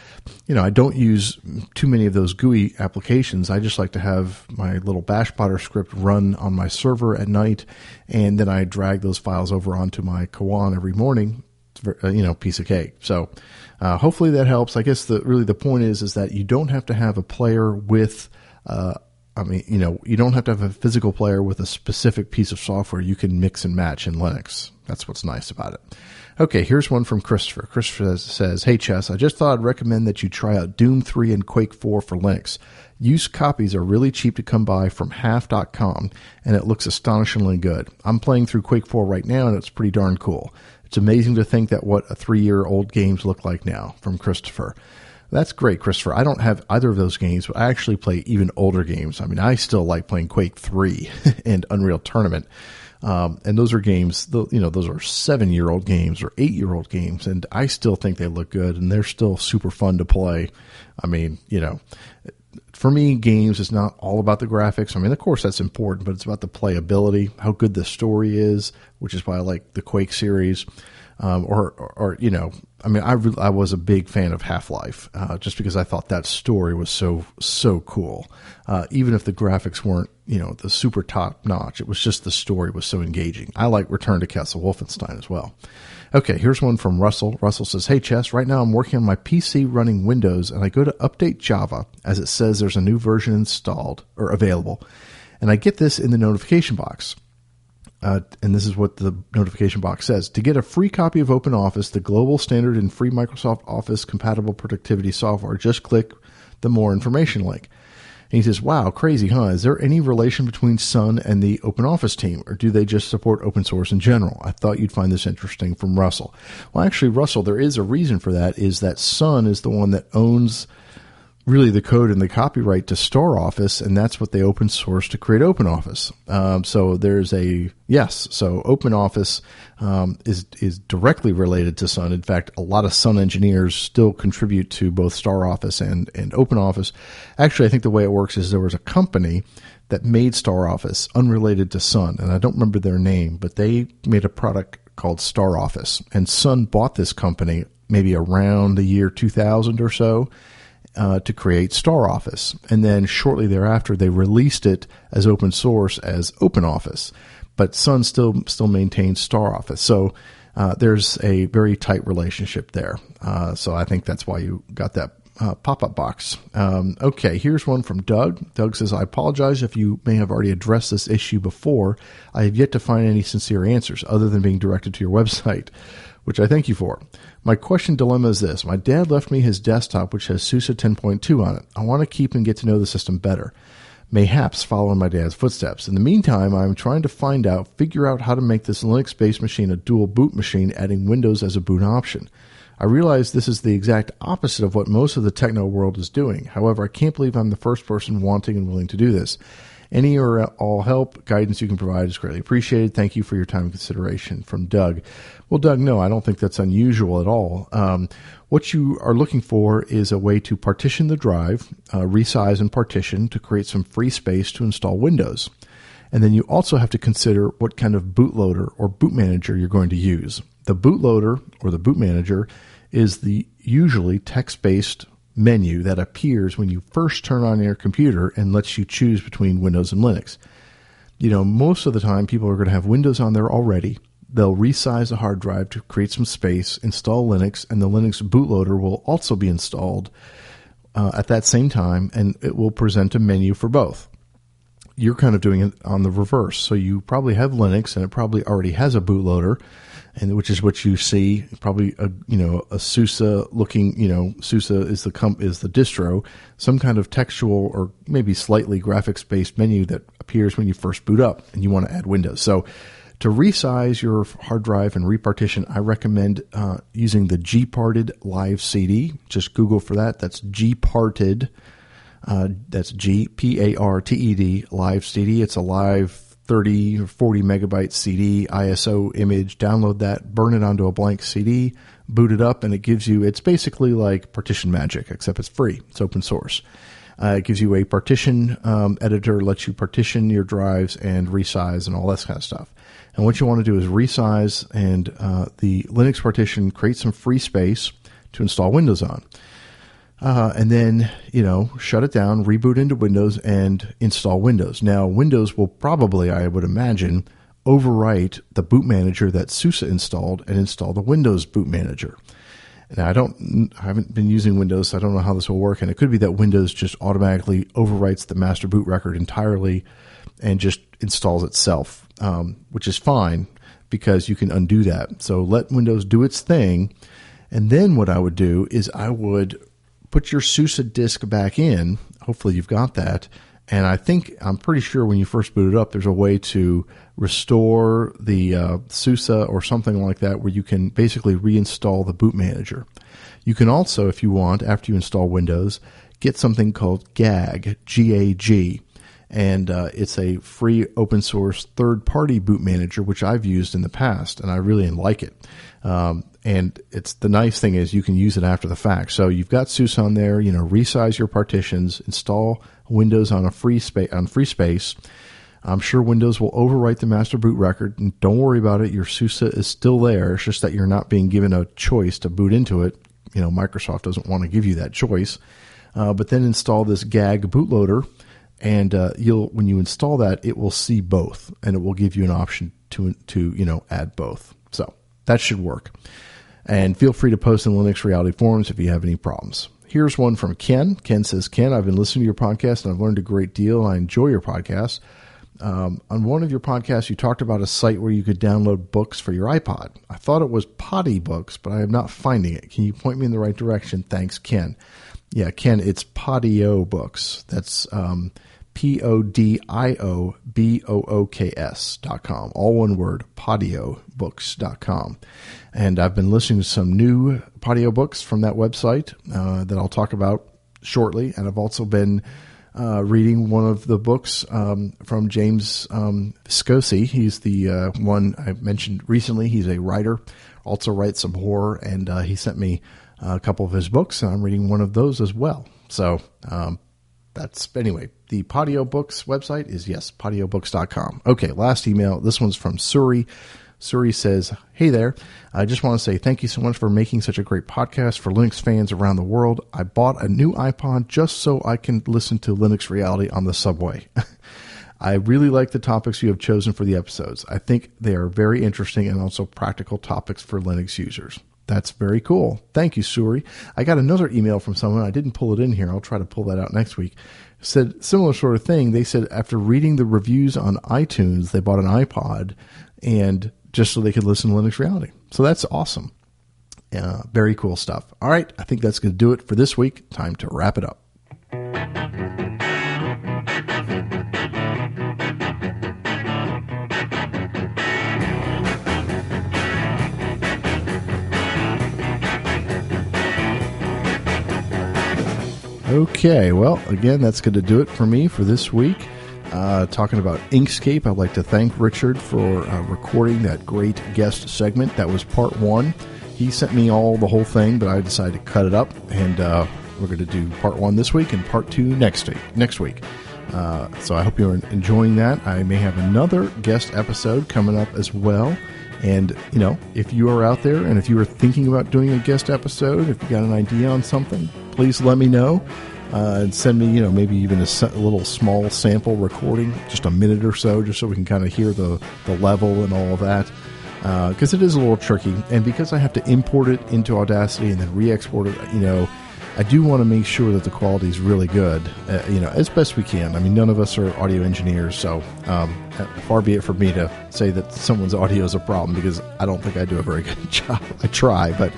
you know I don't use too many of those GUI applications. I just like to have my little BashPodder script run on my server at night, and then I drag those files over onto my Cowon every morning. Uh, you know, piece of cake. So uh, hopefully that helps. I guess the really the point is is that you don't have to have a player with uh, I mean, you know, you don't have to have a physical player with a specific piece of software. You can mix and match in Linux. That's what's nice about it. Okay, here's one from Christopher. Christopher says, Hey Chess, I just thought I'd recommend that you try out Doom 3 and Quake 4 for Linux. Used copies are really cheap to come by from half.com, and it looks astonishingly good. I'm playing through Quake 4 right now, and it's pretty darn cool. It's amazing to think that what a three year old games look like now. From Christopher. That's great, Christopher. I don't have either of those games, but I actually play even older games. I mean, I still like playing Quake 3 and Unreal Tournament. Um, and those are games, you know, those are seven year old games or eight year old games. And I still think they look good and they're still super fun to play. I mean, you know, for me, games is not all about the graphics. I mean, of course, that's important, but it's about the playability, how good the story is, which is why I like the Quake series um, or, or, or, you know, I mean, I I was a big fan of Half Life uh, just because I thought that story was so so cool. Uh, even if the graphics weren't, you know, the super top notch, it was just the story was so engaging. I like Return to Castle Wolfenstein as well. Okay, here's one from Russell. Russell says, "Hey Chess, right now I'm working on my PC running Windows, and I go to update Java as it says there's a new version installed or available, and I get this in the notification box." Uh, and this is what the notification box says. To get a free copy of OpenOffice, the global standard and free Microsoft Office compatible productivity software, just click the more information link. And he says, wow, crazy, huh? Is there any relation between Sun and the Open Office team, or do they just support open source in general? I thought you'd find this interesting from Russell. Well, actually, Russell, there is a reason for that, is that Sun is the one that owns – really the code and the copyright to StarOffice, and that's what they open source to create OpenOffice. Um, so there's a yes. So OpenOffice um, is is directly related to Sun. In fact, a lot of Sun engineers still contribute to both star office and and open office Actually, I think the way it works is there was a company that made star office unrelated to Sun, and I don't remember their name, but they made a product called star office and Sun bought this company maybe around the year 2000 or so uh, to create Star Office. And then shortly thereafter, they released it as open source as OpenOffice. But Sun still still maintains Star Office. So uh, there's a very tight relationship there. Uh, so I think that's why you got that uh, pop up box. Um, okay, here's one from Doug. Doug says, I apologize if you may have already addressed this issue before. I have yet to find any sincere answers other than being directed to your website, which I thank you for. My question dilemma is this My dad left me his desktop, which has SUSE 10.2 on it. I want to keep and get to know the system better. Mayhaps follow in my dad's footsteps. In the meantime, I'm trying to find out, figure out how to make this Linux based machine a dual boot machine, adding Windows as a boot option. I realize this is the exact opposite of what most of the techno world is doing. However, I can't believe I'm the first person wanting and willing to do this. Any or all help, guidance you can provide is greatly appreciated. Thank you for your time and consideration. From Doug. Well, Doug, no, I don't think that's unusual at all. Um, what you are looking for is a way to partition the drive, uh, resize and partition to create some free space to install Windows. And then you also have to consider what kind of bootloader or boot manager you're going to use. The bootloader or the boot manager is the usually text based menu that appears when you first turn on your computer and lets you choose between Windows and Linux. You know, most of the time people are going to have Windows on there already. They'll resize the hard drive to create some space, install Linux, and the Linux bootloader will also be installed uh, at that same time, and it will present a menu for both. You're kind of doing it on the reverse. So you probably have Linux, and it probably already has a bootloader and which is what you see probably a you know a SUSE looking you know SUSE is the comp is the distro some kind of textual or maybe slightly graphics based menu that appears when you first boot up and you want to add Windows. So to resize your hard drive and repartition I recommend uh, using the Gparted live CD just Google for that. That's Gparted uh, that's G P A R T E D live CD it's a live 30 or 40 megabyte CD ISO image, download that, burn it onto a blank CD, boot it up, and it gives you, it's basically like partition magic, except it's free. It's open source. Uh, it gives you a partition um, editor, lets you partition your drives and resize and all that kind of stuff. And what you want to do is resize and uh, the Linux partition create some free space to install Windows on uh, and then you know shut it down, reboot into Windows, and install Windows. Now, Windows will probably, I would imagine, overwrite the boot manager that SUSE installed and install the Windows boot manager. Now, I don't, I haven't been using Windows, so I don't know how this will work. And it could be that Windows just automatically overwrites the master boot record entirely and just installs itself, um, which is fine because you can undo that. So let Windows do its thing. And then what I would do is I would put your SUSE disk back in. Hopefully, you've got that. And I think I'm pretty sure when you first boot it up, there's a way to restore the uh, SUSE or something like that, where you can basically reinstall the boot manager. You can also, if you want, after you install Windows, get something called GAG, G A G, and uh, it's a free open source third party boot manager, which I've used in the past, and I really like it. Um, and it's the nice thing is you can use it after the fact. So you've got SUSE on there, you know, resize your partitions, install Windows on a free space on free space. I'm sure Windows will overwrite the master boot record. And don't worry about it. Your SUSE is still there. It's just that you're not being given a choice to boot into it. You know, Microsoft doesn't want to give you that choice. Uh, but then install this GAG bootloader, and uh, you'll when you install that, it will see both, and it will give you an option to to you know add both. So that should work. And feel free to post in Linux Reality forums if you have any problems. Here's one from Ken. Ken says, Ken, I've been listening to your podcast and I've learned a great deal. I enjoy your podcast. Um, on one of your podcasts, you talked about a site where you could download books for your iPod. I thought it was Potty Books, but I am not finding it. Can you point me in the right direction? Thanks, Ken. Yeah, Ken, it's Podio Books. That's um, P O D I O B O O K S dot com. All one word, Books dot com. And I've been listening to some new Podio books from that website uh, that I'll talk about shortly. And I've also been uh, reading one of the books um, from James um, Viscosi. He's the uh, one I mentioned recently. He's a writer, also writes some horror, and uh, he sent me a couple of his books, and I'm reading one of those as well. So um, that's anyway. The Podio Books website is yes, podiobooks.com. Okay, last email. This one's from Suri. Suri says, Hey there. I just want to say thank you so much for making such a great podcast for Linux fans around the world. I bought a new iPod just so I can listen to Linux Reality on the subway. I really like the topics you have chosen for the episodes. I think they are very interesting and also practical topics for Linux users. That's very cool. Thank you, Suri. I got another email from someone. I didn't pull it in here. I'll try to pull that out next week. Said similar sort of thing. They said after reading the reviews on iTunes, they bought an iPod and just so they could listen to Linux Reality. So that's awesome. Uh, very cool stuff. All right. I think that's going to do it for this week. Time to wrap it up. Okay, well, again, that's going to do it for me for this week. Uh, talking about Inkscape, I'd like to thank Richard for uh, recording that great guest segment. That was part one. He sent me all the whole thing, but I decided to cut it up, and uh, we're going to do part one this week and part two next week. Next week. Uh, so I hope you're enjoying that. I may have another guest episode coming up as well. And, you know, if you are out there and if you are thinking about doing a guest episode, if you got an idea on something, please let me know. Uh, and send me, you know, maybe even a, a, little small sample recording, just a minute or so, just so we can kind of hear the, the level and all of that. Because uh, it is a little tricky. And because I have to import it into Audacity and then re export it, you know, I do want to make sure that the quality is really good, uh, you know, as best we can. I mean, none of us are audio engineers, so um, far be it from me to say that someone's audio is a problem because I don't think I do a very good job. I try, but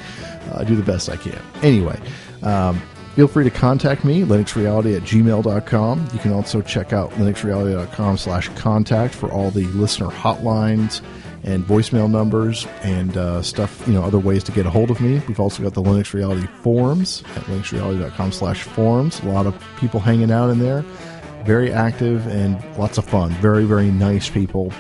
uh, I do the best I can. Anyway, um, Feel free to contact me, linuxreality at gmail.com. You can also check out linuxreality.com slash contact for all the listener hotlines and voicemail numbers and uh, stuff, you know, other ways to get a hold of me. We've also got the Linux Reality forums at linuxreality.com slash forums. A lot of people hanging out in there. Very active and lots of fun. Very, very nice people.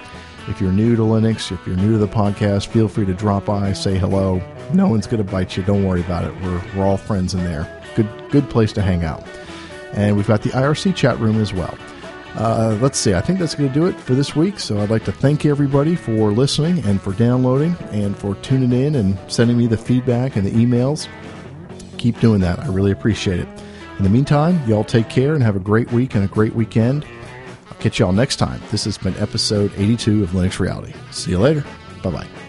If you're new to Linux, if you're new to the podcast, feel free to drop by, say hello. No one's going to bite you. Don't worry about it. We're, we're all friends in there good good place to hang out. And we've got the IRC chat room as well. Uh, let's see. I think that's going to do it for this week. So I'd like to thank everybody for listening and for downloading and for tuning in and sending me the feedback and the emails. Keep doing that. I really appreciate it. In the meantime, y'all take care and have a great week and a great weekend. I'll catch y'all next time. This has been episode 82 of Linux Reality. See you later. Bye bye.